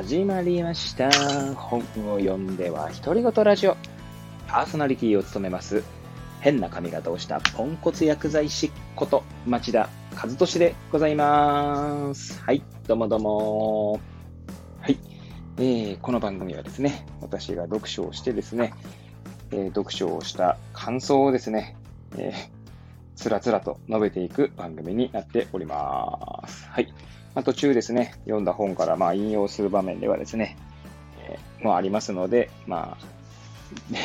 始まりました。本を読んでは独り言ラジオ。パーソナリティを務めます。変な髪型をしたポンコツ薬剤師こと町田和俊でございます。はい、どうもどうも。はい、えー、この番組はですね、私が読書をしてですね、えー読書をした感想をですね、えーつらつらと述べていく番組になっております。はい。まあ、途中ですね、読んだ本からまあ引用する場面ではですね、えーもありますので、まあ、ね、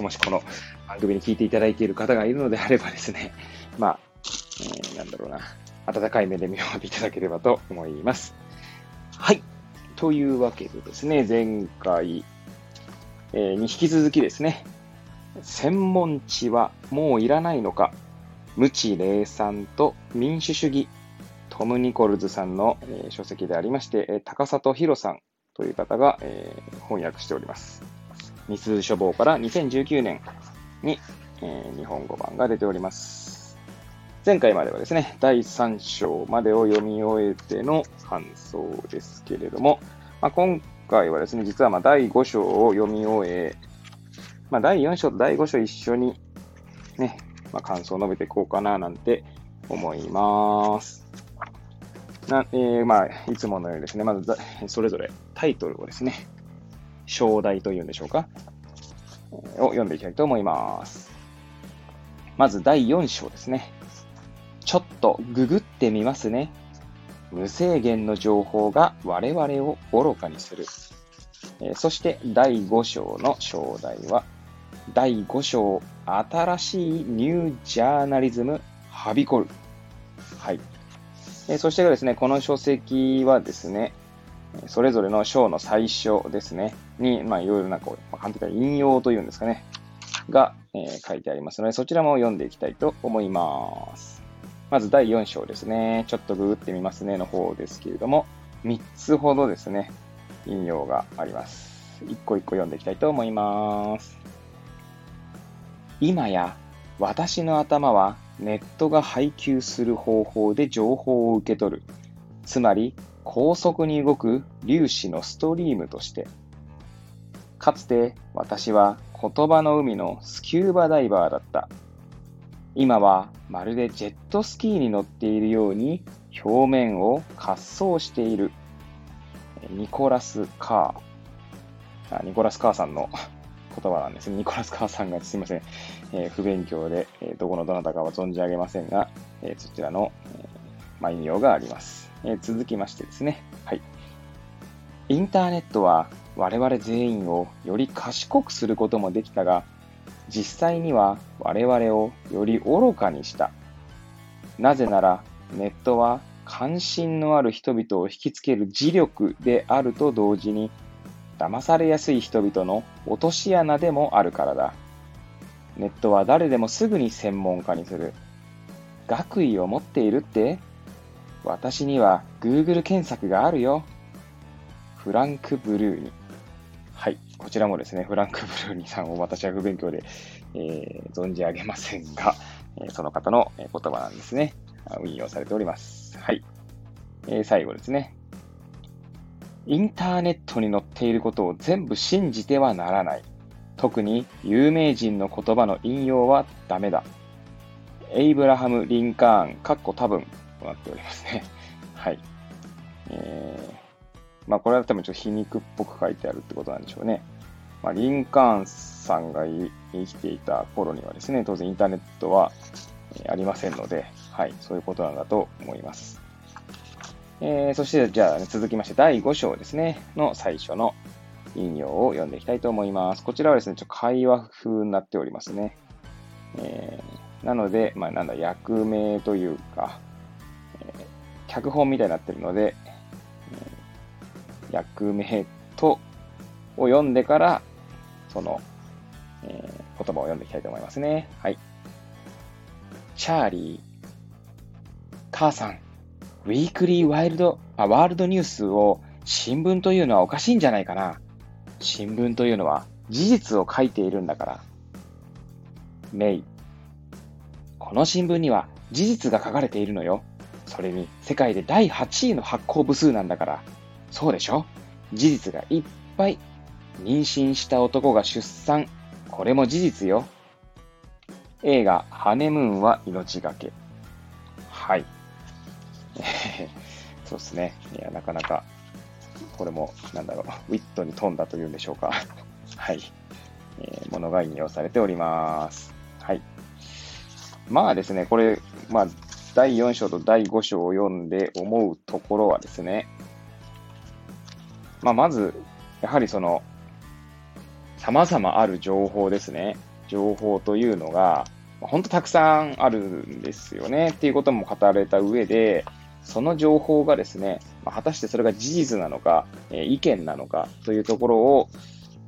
もしこの番組に聞いていただいている方がいるのであればですね、まあ、えーなんだろうな、温かい目で見守っていただければと思います。はい。というわけでですね、前回、えーに引き続きですね、専門知はもういらないのか、無知霊産と民主主義、トム・ニコルズさんの、え書籍でありまして、え高里博さんという方が、え翻訳しております。日数書房から2019年に、え日本語版が出ております。前回まではですね、第3章までを読み終えての感想ですけれども、まあ、今回はですね、実はま第5章を読み終え、まあ、第4章と第5章一緒にね、まあ、感想を述べていこうかななんて思います。なえーまあ、いつものようにですね、まずそれぞれタイトルをですね、章題というんでしょうか、を読んでいきたいと思います。まず第4章ですね。ちょっとググってみますね。無制限の情報が我々を愚かにする。えーそして第5章の章題は、第5章、新しいニュージャーナリズム、はびこる。はい。えそしてですね、この書籍はですね、それぞれの章の最初ですね、に、まあ、いろいろなんか、まあ、簡単に引用というんですかね、が、えー書いてありますので、そちらも読んでいきたいと思います。まず第4章ですね、ちょっとググってみますねの方ですけれども、3つほどですね、引用があります。一個一個読んでいきたいと思います。今や私の頭はネットが配給する方法で情報を受け取る。つまり高速に動く粒子のストリームとして。かつて私は言葉の海のスキューバダイバーだった。今はまるでジェットスキーに乗っているように表面を滑走している。ニコラス・カー。ニコラス・カーさんの言葉なんですね。ニコラス・カーさんがすいません。えー不勉強で、えーどこのどなたかは存じ上げませんが、えーそちらの、えーまあ、引用があります、えー続きましてですね。はい。インターネットは我々全員をより賢くすることもできたが、実際には我々をより愚かにした。なぜなら、ネットは関心のある人々を引きつける磁力であると同時に、騙されやすい人々の落とし穴でもあるからだ。ネットは誰でもすぐに専門家にする。学位を持っているって私には Google 検索があるよ。フランク・ブルーニ。はい。こちらもですね、フランク・ブルーニさんを私は不勉強で、えー存じ上げませんが、えその方の言葉なんですね。あ引用されております。はい。えー最後ですね。インターネットに載っていることを全部信じてはならない。特に有名人の言葉の引用はダメだ。エイブラハム・リンカーン、かっこ多分となっておりますね。はい。えー、まあこれは多分ちょっと皮肉っぽく書いてあるってことなんでしょうね。まあ、リンカーンさんが生きていた頃にはですね、当然インターネットはありませんので、はい、そういうことなんだと思います。えーそして、じゃあ、続きまして、第5章ですね、の最初の引用を読んでいきたいと思います。こちらはですね、ちょっと会話風になっておりますね。えーなので、まあ、なんだ、役名というか、えー脚本みたいになってるので、えー役名と、を読んでから、その、えー言葉を読んでいきたいと思いますね。はい。チャーリー、母さん、ウィークリーワイルド、あ、ワールドニュースを新聞というのはおかしいんじゃないかな。新聞というのは事実を書いているんだから。メイ、この新聞には事実が書かれているのよ。それに世界で第8位の発行部数なんだから。そうでしょ？事実がいっぱい。妊娠した男が出産。これも事実よ。映画、ハネムーンは命がけ。はい。そうですね。いや、なかなか、これも、なんだろう、ウィットに富んだというんでしょうか。はい。えー、ものが引用されております。はい。まあですね、これ、まあ、第4章と第5章を読んで思うところはですね、まあ、まず、やはりその、様々ある情報ですね。情報というのが、本当たくさんあるんですよねっていうことも語られた上で、その情報がですね、ま、果たしてそれが事実なのか、え、意見なのかというところを、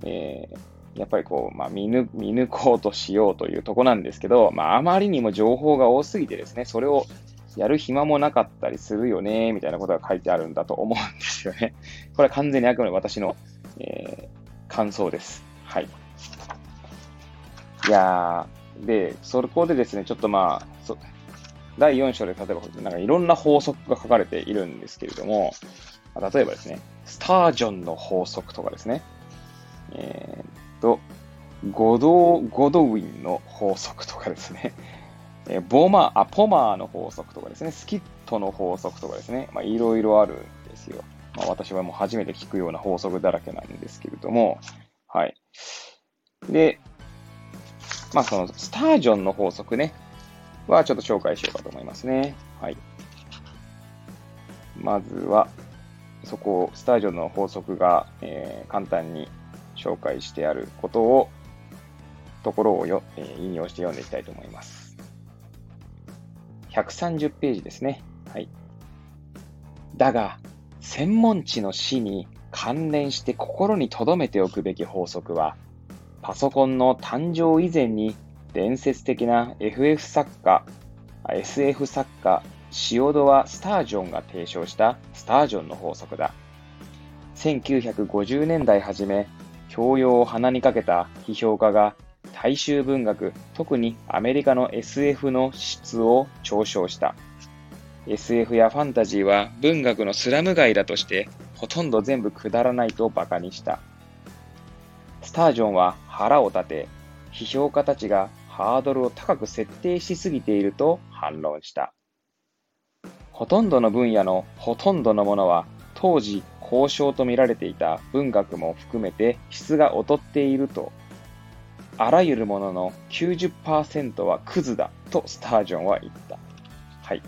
えー、やっぱりこう、まあ、見抜見抜こうとしようというとこなんですけど、まあ、あまりにも情報が多すぎてですね、それをやる暇もなかったりするよね、みたいなことが書いてあるんだと思うんですよね。これは完全にあくまで私の、えー、感想です。はい。いやー、で、そこでですね、ちょっとまあ、第4章で例えば、なんかいろんな法則が書かれているんですけれども、例えばですね、スタージョンの法則とかですね、えー、と、ゴドゴドウィンの法則とかですね、えボマあ、ポマーの法則とかですね、スキットの法則とかですね、まあ、いろいろあるんですよ。まあ、私はもう初めて聞くような法則だらけなんですけれども、はい。で、まあそのスタージョンの法則ね、はちょっと紹介しようかと思いますね。はい。まずは、そこを、スタジョンの法則が、えー、簡単に紹介してあることを、ところをよ、えー、引用して読んでいきたいと思います。130ページですね。はい。だが、専門知の死に関連して心に留めておくべき法則は、パソコンの誕生以前に伝説的な FF 作家、SF 作家、シオドワ・スタージョンが提唱したスタージョンの法則だ。1950年代初め、教養を鼻にかけた批評家が大衆文学、特にアメリカの SF の質を嘲笑した。SF やファンタジーは文学のスラム街だとしてほとんど全部くだらないと馬鹿にした。スタージョンは腹を立て、批評家たちがハードルを高く設定しすぎていると反論した。ほとんどの分野のほとんどのものは当時交渉と見られていた文学も含めて質が劣っていると。あらゆるものの90%はクズだとスタージョンは言った。はい。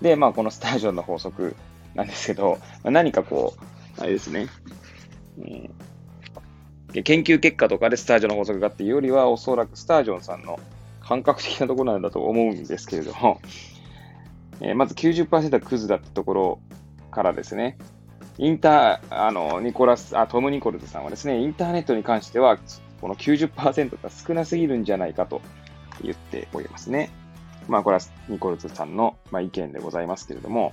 で、まあこのスタージョンの法則なんですけど、何かこう、あれですね、えー研究結果とかでスタージョンの法則がっていうよりは、おそらくスタージョンさんの感覚的なところなんだと思うんですけれども、えー、まず90%はクズだってところからですね、インター、あの、ニコラス、あ、トム・ニコルズさんはですね、インターネットに関しては、この90%が少なすぎるんじゃないかと言っておりますね。まあ、これはニコルズさんの、まあ、意見でございますけれども、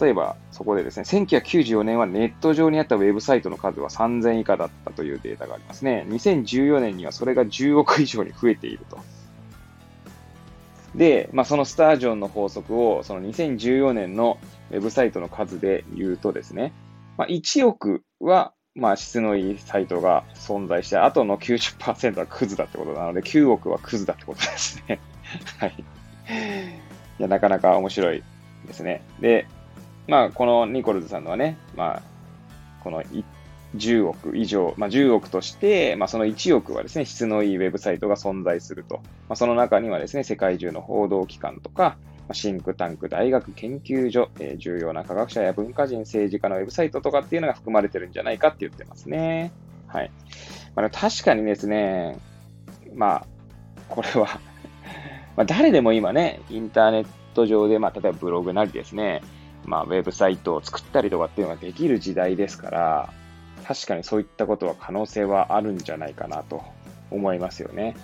例えば、そこでですね、1994年はネット上にあったウェブサイトの数は3000以下だったというデータがありますね。2014年にはそれが10億以上に増えていると。で、まあ、そのスタージョンの法則を、その2014年のウェブサイトの数で言うとですね、まあ、1億は、まあ、質のいいサイトが存在して、あとの90%はクズだってことなので、9億はクズだってことですね。はい。いや、なかなか面白いですね。で、まあ、このニコルズさんのはね、まあ、この10億以上、まあ、10億として、まあ、その1億はですね、質のいいウェブサイトが存在すると。まあ、その中にはですね、世界中の報道機関とか、まあ、シンクタンク、大学、研究所、えー、重要な科学者や文化人、政治家のウェブサイトとかっていうのが含まれてるんじゃないかって言ってますね。はい。まあ、確かにですね、まあ、これは まあ誰でも今ね、インターネット上で、まあ、例えばブログなりですね、まあ、ウェブサイトを作ったりとかっていうのができる時代ですから、確かにそういったことは可能性はあるんじゃないかなと思いますよね。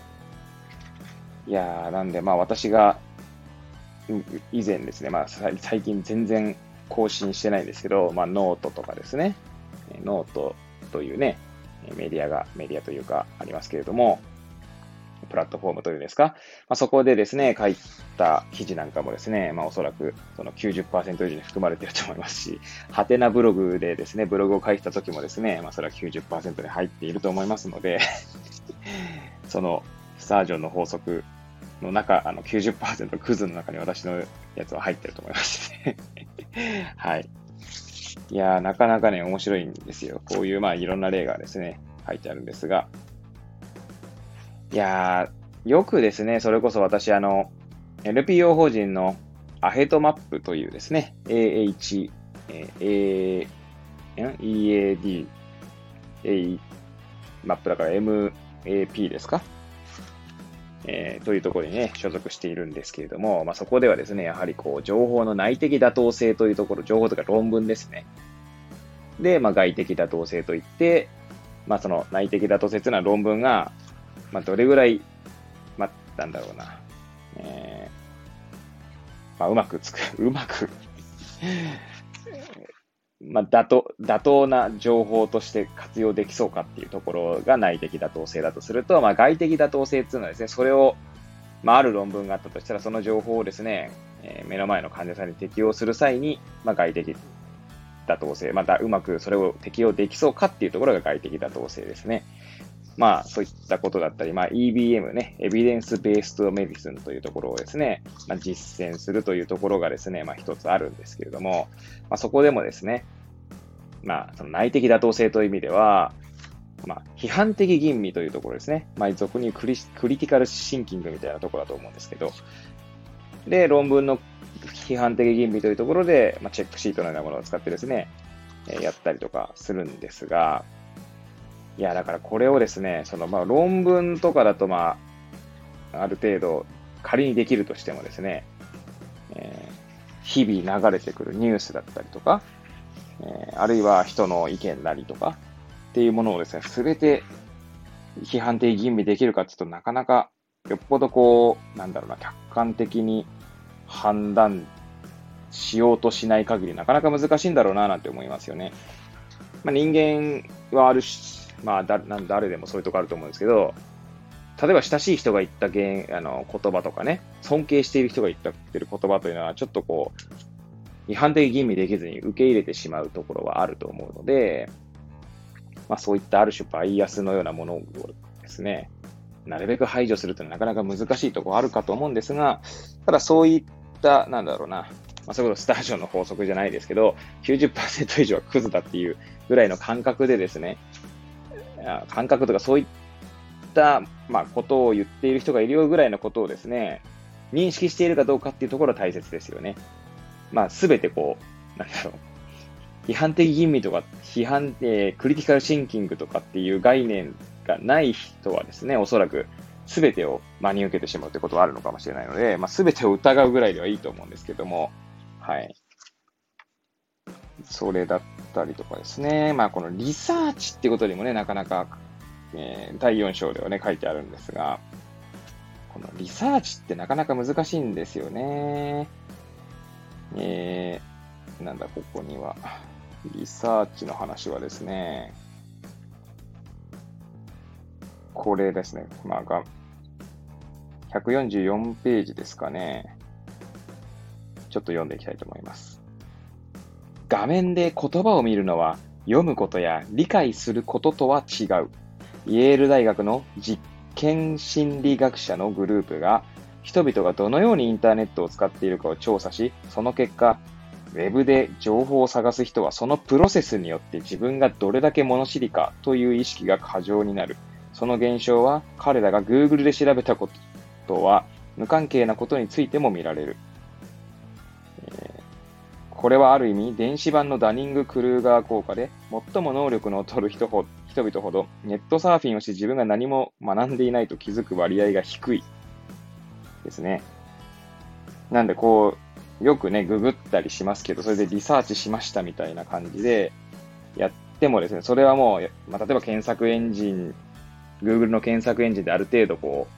いやー、なんでまあ私が以前ですね、まあ最近全然更新してないんですけど、まあノートとかですね、ノートというね、メディアが、メディアというかありますけれども、プラットフォームというんですか、まあ、そこでですね、書いた記事なんかもですね、まあ、おそらくその90%以上に含まれていると思いますし、ハテナブログでですね、ブログを書いた時もですね、まあ、それは90%に入っていると思いますので そのスタージョンの法則の中、あの90%クズの中に私のやつは入ってると思いますね はい。いやー、なかなかね、面白いんですよ。こういう、まあ、いろんな例がですね、書いてあるんですが。いやー、よくですね、それこそ私、あの、NPO 法人のアヘトマップというですね、AH、A、EAD、A、マップだから MAP ですか？えー、というところにね、所属しているんですけれども、まあ、そこではですね、やはりこう、情報の内的妥当性というところ、情報とか論文ですね。で、まあ、外的妥当性といって、まあ、その内的妥当性というのは論文が、まあ、どれぐらい、まあ、なんだろうな、えー、まあ、うまくつく、うまくまあ、妥当、妥当な情報として活用できそうかっていうところが内的妥当性だとすると、まあ、外的妥当性っていうのはですね、それを、まあ、ある論文があったとしたら、その情報をですね、えー、目の前の患者さんに適用する際に、まあ、外的妥当性、またうまくそれを適用できそうかっていうところが外的妥当性ですね。まあ、そういったことだったり、まあ、EBM ね、エビデンスベーストメディスンというところをですね、まあ、実践するというところがですね、まあ、一つあるんですけれども、まあ、そこでもですね、まあ、その内的妥当性という意味では、まあ、批判的吟味というところですね。まあ、俗にクリクリティカルシンキングみたいなところだと思うんですけど、で、論文の批判的吟味というところで、まあ、チェックシートのようなものを使ってですね、え、やったりとかするんですが、いや、だからこれをですね、その、まあ、論文とかだと、まあ、ある程度、仮にできるとしてもですね、えー、日々流れてくるニュースだったりとか、えー、あるいは人の意見なりとか、っていうものをですね、すべて批判的吟味できるかっていうとなかなかよっぽどこう、なんだろうな、客観的に判断しようとしない限りなかなか難しいんだろうななんて思いますよね。まあ、人間はあるし、まあだ、誰でもそういうとこあると思うんですけど、例えば親しい人が言った言あの言葉とかね、尊敬している人が言ったってる言葉というのは、ちょっとこう、違反的吟味できずに受け入れてしまうところはあると思うので、まあそういったある種バイアスのようなものをですね、なるべく排除するというのはなかなか難しいところあるかと思うんですが、ただそういった、なんだろうな、まあ、そういうことスタージオの法則じゃないですけど、90%以上はクズだっていうぐらいの感覚でですね、感覚とかそういった、まあ、ことを言っている人がいるよぐらいのことをですね、認識しているかどうかっていうところは大切ですよね。まあ、すべてこう、なんだろう。批判的吟味とか、批判、えー、クリティカルシンキングとかっていう概念がない人はですね、おそらく全てを真に受けてしまうということはあるのかもしれないので、まあ、全てを疑うぐらいではいいと思うんですけども、はい。それだったりとかですね。まあ、このリサーチってことにもね、なかなか、えー、第4章ではね、書いてあるんですが、このリサーチってなかなか難しいんですよね。えー、なんだ、ここには。リサーチの話はですね、これですね。まあ、が、144ページですかね。ちょっと読んでいきたいと思います。画面で言葉を見るのは読むことや理解することとは違う。イェール大学の実験心理学者のグループが人々がどのようにインターネットを使っているかを調査し、その結果、ウェブで情報を探す人はそのプロセスによって自分がどれだけ物知りかという意識が過剰になる。その現象は彼らが Google で調べたことは無関係なことについても見られる。これはある意味、電子版のダニング・クルーガー効果で、最も能力の劣る人ほ人々ほど、ネットサーフィンをして自分が何も学んでいないと気づく割合が低い。ですね。なんで、こう、よくね、ググったりしますけど、それでリサーチしましたみたいな感じで、やってもですね、それはもう、まあ、例えば検索エンジン、Google の検索エンジンである程度こ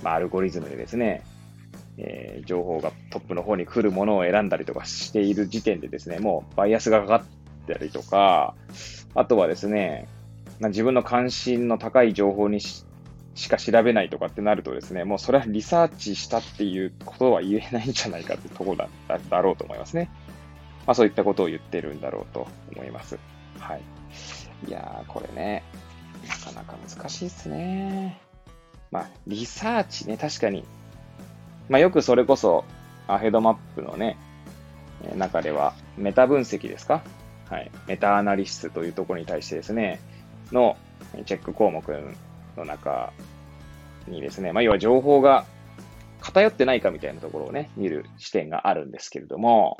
う、まあ、アルゴリズムでですね、えー、情報がトップの方に来るものを選んだりとかしている時点でですね、もうバイアスがかかったりとか、あとはですね、まあ、自分の関心の高い情報にしか調べないとかってなるとですね、もうそれはリサーチしたっていうことは言えないんじゃないかってところだだろうと思いますね。まあそういったことを言ってるんだろうと思います。はい。いやー、これね、なかなか難しいっすね。まあ、リサーチね、確かに。まあよくそれこそ、アヘドマップのね、中では、メタ分析ですか？はい。メタアナリシスというところに対してですね、のチェック項目の中にですね、まあ、要は情報が偏ってないかみたいなところをね、見る視点があるんですけれども、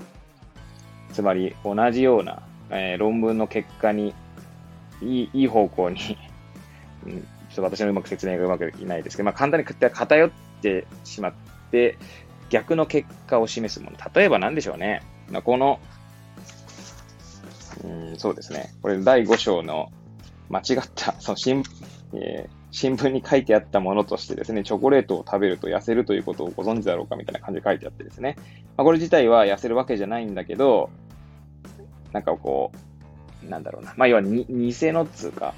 つまり同じような、えー、論文の結果にいいいい方向に、ちょっと私のうまく説明がうまくいないですけど、まあ、簡単に偏ってしまって、逆の結果を示すもの。例えば何でしょうね。まあ、この、うん、そうですね。これ第5章の間違った、その新、えー、新聞に書いてあったものとしてですね、チョコレートを食べると痩せるということをご存知だろうかみたいな感じで書いてあってですね。まあ、これ自体は痩せるわけじゃないんだけど、なんかこう、なんだろうな。まあ、要はに、偽のっつうか、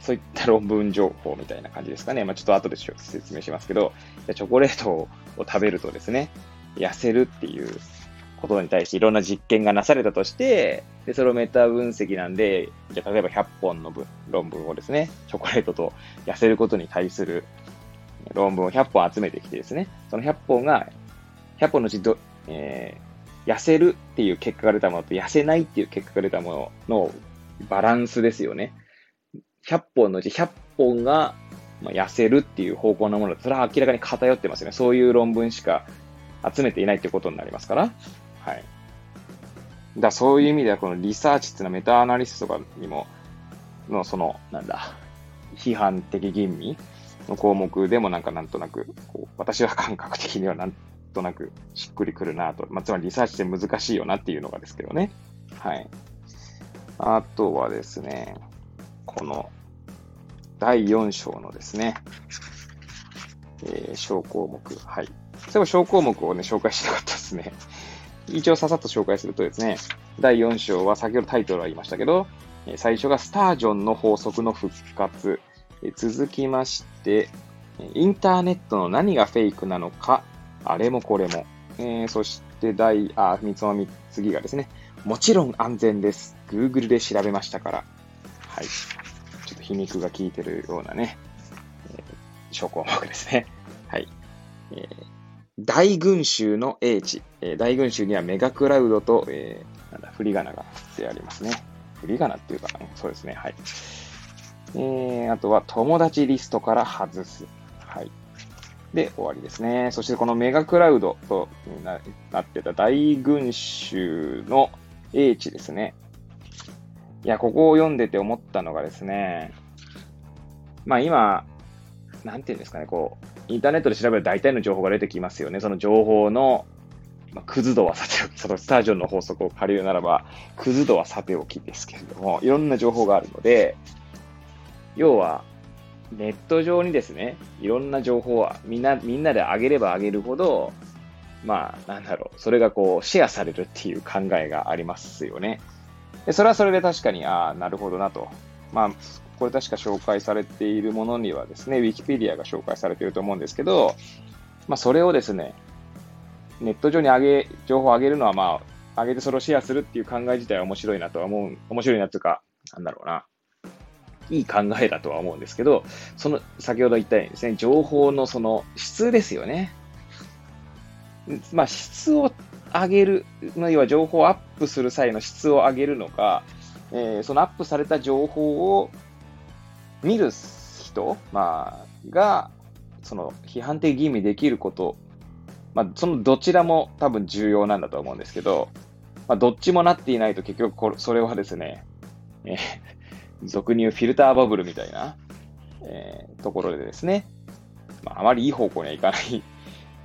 そういった論文情報みたいな感じですかね。まあ、ちょっと後で説明しますけど、チョコレートをを食べるとですね、痩せるっていうことに対していろんな実験がなされたとして、で、それをメタ分析なんで、じゃ例えば100本の論文をですね、チョコレートと痩せることに対する論文を100本集めてきてですね、その100本が、100本のうちど、えー、痩せるっていう結果が出たものと痩せないっていう結果が出たもののバランスですよね。100本のうち100本が、まあ、痩せるっていう方向のものそれは明らかに偏ってますよね。そういう論文しか集めていないってことになりますから。はい。だそういう意味では、このリサーチっていうのはメタアナリストとかにも、の、その、なんだ、批判的吟味の項目でもなんかなんとなく、こう、私は感覚的にはなんとなくしっくりくるなと。まあ、つまりリサーチって難しいよなっていうのがですけどね。はい。あとはですね、この、第4章のですね、えー、小項目。はい。そういえば小項目をね、紹介しなかったですね。一応ささっと紹介するとですね、第4章は先ほどタイトルは言いましたけど、最初がスタージョンの法則の復活。続きまして、インターネットの何がフェイクなのか、あれもこれも。えー、そして第、あ、三つの次がですね、もちろん安全です。Google で調べましたから。はい。皮肉が効いてるようなね、えー、小項目ですね。はい。えー大群衆の英知。えー、大群衆にはメガクラウドと、えー、なんだ、振り仮名が振ってありますね。振り仮名っていうか、そうですね。はい。えー、あとは、友達リストから外す。はい。で、終わりですね。そして、このメガクラウドとななってた大群衆の英知ですね。いや、ここを読んでて思ったのがですね、まあ今、なんていうんですかね、こう、インターネットで調べる大体の情報が出てきますよね。その情報の、まあ、クズ度はさておき、そのスタジオの法則を借りるならば、クズ度はさておきですけれども、いろんな情報があるので、要は、ネット上にですね、いろんな情報はみんな、みんなで上げれば上げるほど、まあ、なんだろう、それがこう、シェアされるっていう考えがありますよね。でそれはそれで確かに、ああ、なるほどなと。まあ、これ確か紹介されているものにはですね、Wikipedia が紹介されていると思うんですけど、まあ、それをですね、ネット上に上げ、情報を上げるのはまあ、上げてそれをシェアするっていう考え自体は面白いなとは思う、面白いなっていうか、なんだろうな。いい考えだとは思うんですけど、その、先ほど言ったようにですね、情報のその質ですよね。まあ、質を上げる、要は情報をアップする際の質を上げるのか、えー、そのアップされた情報を見る人、まあ、が、その批判的吟味できること、まあ、そのどちらも多分重要なんだと思うんですけど、まあ、どっちもなっていないと結局これ、それはですね、えー、俗に言うフィルターバブルみたいな、えー、ところでですね、まあ、あまりいい方向にはいかない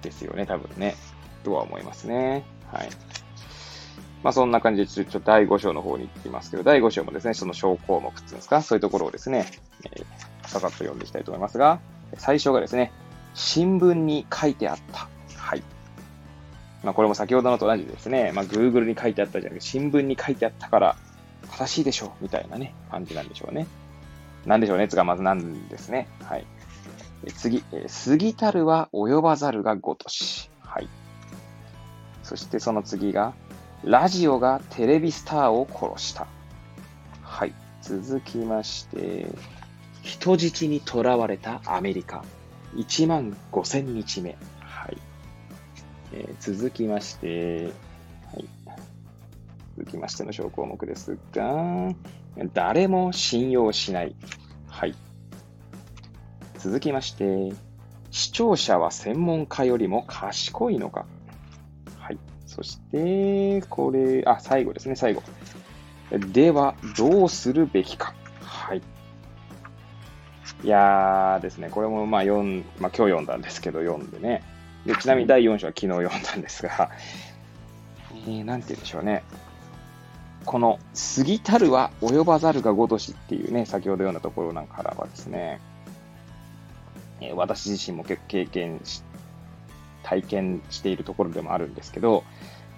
ですよね、多分ね、とは思いますね。はい。まあそんな感じで、ちょっと第5章の方に行きますけど、第5章もですね、その小項目っていうんですか、そういうところをですね、えー、ささっと読んでいきたいと思いますが、最初がですね、新聞に書いてあった。はい。まあこれも先ほどのと同じですね、まあ Google に書いてあったじゃなくて、新聞に書いてあったから正しいでしょう、みたいなね、感じなんでしょうね。なんでしょうね、つがまずなんですね。はい。次、え過ぎたるは及ばざるがごとし。はい。そしてその次が、ラジオがテレビスターを殺した。はい。続きまして、人質に囚われたアメリカ。1万5000日目。はい。えー、続きまして、はい。続きましての小項目ですが、誰も信用しない。はい。続きまして、視聴者は専門家よりも賢いのか。そして、これ、あ、最後ですね、最後。では、どうするべきか。はい。いやーですね、これもまあ読ん、まあ今日読んだんですけど、読んでね。でちなみに第4章は昨日読んだんですが、えー、なんて言うんでしょうね。この、過ぎたるは及ばざるがごとしっていうね、先ほど読んだところなんかからはですね、えー、私自身も結構経験し、体験しているところでもあるんですけど、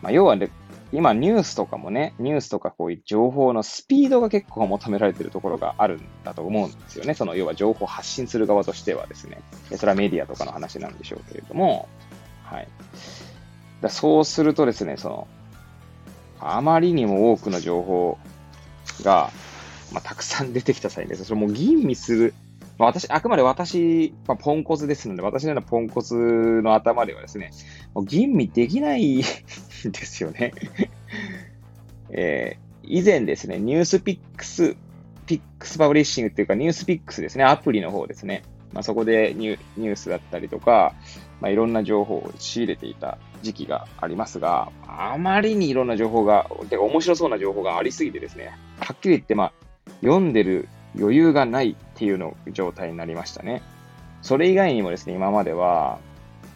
まあ、要はね、今ニュースとかもね、ニュースとかこういう情報のスピードが結構求められているところがあるんだと思うんですよね。その要は情報を発信する側としてはですね。それはメディアとかの話なんでしょうけれども、はい。だそうするとですね、その、あまりにも多くの情報が、まあ、たくさん出てきた際にですね、それも吟味するまあ、私、あくまで私、まあ、ポンコツですので、私のようなポンコツの頭ではですね、もう吟味できないん ですよねえー、以前ですね、ニュースピックス、Picks パブリッシングっていうか、 NewsPicks ですね、アプリの方ですね。まあ、そこでニュニュースだったりとか、まあ、いろんな情報を仕入れていた時期がありますが、あまりにいろんな情報が、てか面白そうな情報がありすぎてですね、はっきり言って、まあ、読んでる余裕がないっていうの状態になりましたね。それ以外にもですね、今までは、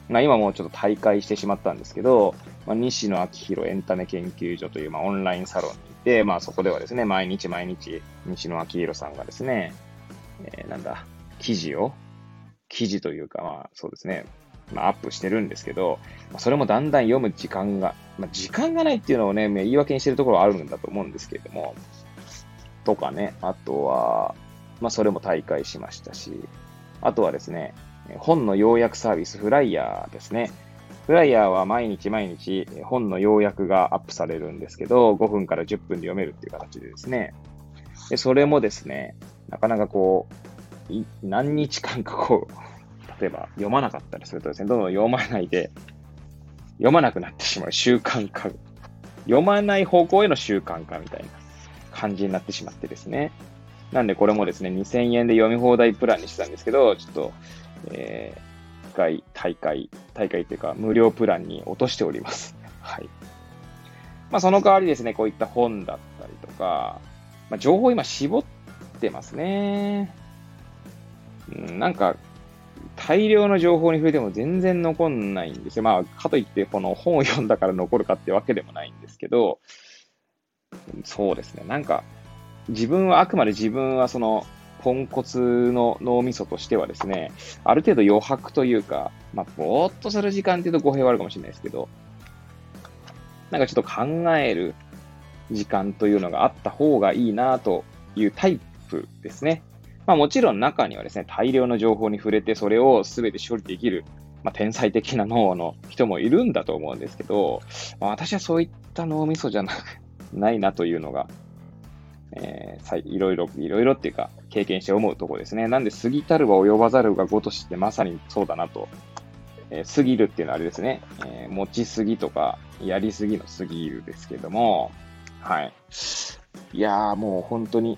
まあ今もうちょっと退会してしまったんですけど、まあ、西野亮廣エンタメ研究所という、まあ、オンラインサロンにいて、まあそこではですね、毎日毎日西野亮廣さんがですね、えー、なんだ、記事を、記事というか、まあそうですね、まあ、アップしてるんですけど、まあ、それもだんだん読む時間が、まあ、時間がないっていうのをね、言い訳にしてるところはあるんだと思うんですけれども、とかね、あとは、まあ、それも大会しましたし、あとはですね、本の要約サービス、フライヤーですね。フライヤーは毎日毎日本の要約がアップされるんですけど、5分から10分で読めるっていう形でですね。でそれもですね、なかなかこう、何日間かこう、例えば読まなかったりするとですね、どんどん読まないで、読まなくなってしまう習慣化。読まない方向への習慣化みたいな感じになってしまってですね。なんでこれもですね、2000円で読み放題プランにしてたんですけど、ちょっと、えー、一回大会、大会っていうか無料プランに落としております。はい。まあその代わりですね、こういった本だったりとか、まあ情報今絞ってますね。うん、なんか、大量の情報に触れても全然残んないんですよ。まあ、かといってこの本を読んだから残るかってわけでもないんですけど、そうですね。なんか、自分は、あくまで自分はその、ポンコツの脳みそとしてはですね、ある程度余白というか、まあ、ぼーっとする時間っていうと語弊はあるかもしれないですけど、なんかちょっと考える時間というのがあった方がいいなというタイプですね。まあもちろん中にはですね、大量の情報に触れてそれを全て処理できる、まあ、天才的な脳の人もいるんだと思うんですけど、まあ、私はそういった脳みそじゃなくないなというのがえー、いろいろ、いろいろっていうか、経験して思うところですね。なんで、過ぎたるは及ばざるがごとしってまさにそうだなと。えー、過ぎるっていうのはあれですね。えー、持ちすぎとか、やりすぎの過ぎるですけども、はい。いやー、もう本当に、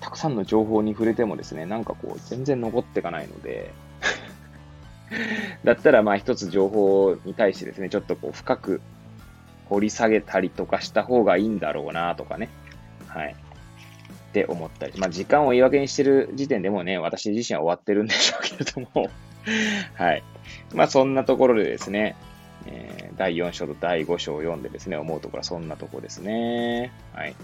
たくさんの情報に触れてもですね、なんかこう、全然残っていかないので、だったら、まあ一つ情報に対してですね、ちょっとこう、深く掘り下げたりとかした方がいいんだろうなとかね。はい。って思ったり。まあ、時間を言い訳にしてる時点でもね、私自身は終わってるんでしょうけれども はい。まあ、そんなところでですね、えー、第4章と第5章を読んでですね、思うところはそんなとこですね。はい。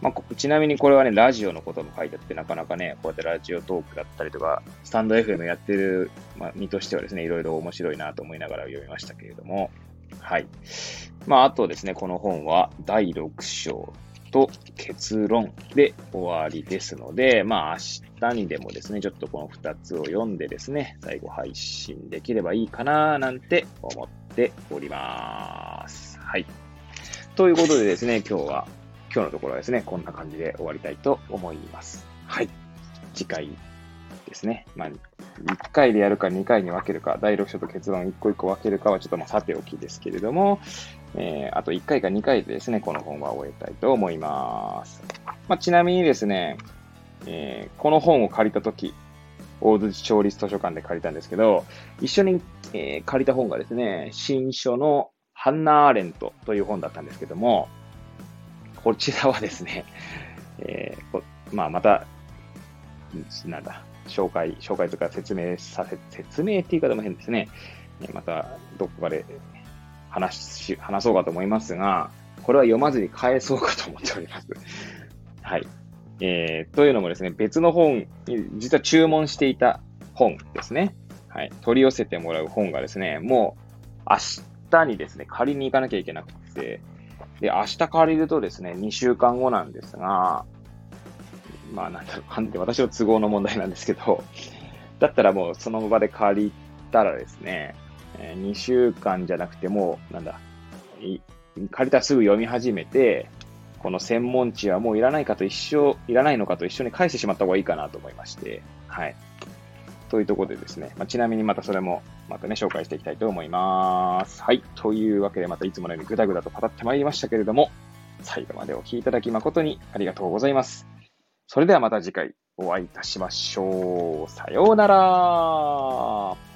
まあ、ちなみにこれはね、ラジオのことも書いてあって、なかなかね、こうやってラジオトークだったりとか、スタンド FM やってる、まあ、身としてはですね、いろいろ面白いなと思いながら読みましたけれども、はい。まあ、あとですね、この本は第6章、と結論で終わりですので、まあ明日にでもですね、ちょっとこの2つを読んでですね、最後配信できればいいかななんて思っております。はい。ということでですね、今日は、今日のところはですね、こんな感じで終わりたいと思います。はい。次回ですね。まあ、1回でやるか2回に分けるか、第6章と結論1個1個分けるかはちょっとまあさておきですけれども、えー、あと1回か2回でですね、この本は終えたいと思います。まあ、ちなみにですね、えー、この本を借りたとき、大槌町立図書館で借りたんですけど、一緒に、えー、借りた本がですね、新書のハンナ・アーレントという本だったんですけども、こちらはですね、えー、まあ、また、なんだ、紹介、紹介とか説明させ、説明って言い方も変ですね。また、どこかで話し、話そうかと思いますが、これは読まずに返そうかと思っております。はい。えー、というのもですね、別の本、実は注文していた本ですね。はい。取り寄せてもらう本がですね、もう明日にですね、借りに行かなきゃいけなくて、で、明日借りるとですね、2週間後なんですが、まあなんだろう、判定、私の都合の問題なんですけど、だったらもうその場で借りたらですね、え2週間じゃなくてもう、なんだ、借りたらすぐ読み始めて、この専門知はもういらないかと一緒、いらないのかと一緒に返してしまった方がいいかなと思いまして、はい。というところでですね、まあ、ちなみにまたそれも、またね、紹介していきたいと思います。はい。というわけで、またいつものようにぐだぐだと語ってまいりましたけれども、最後までお聴きいただき誠にありがとうございます。それではまた次回お会いいたしましょう。さようなら。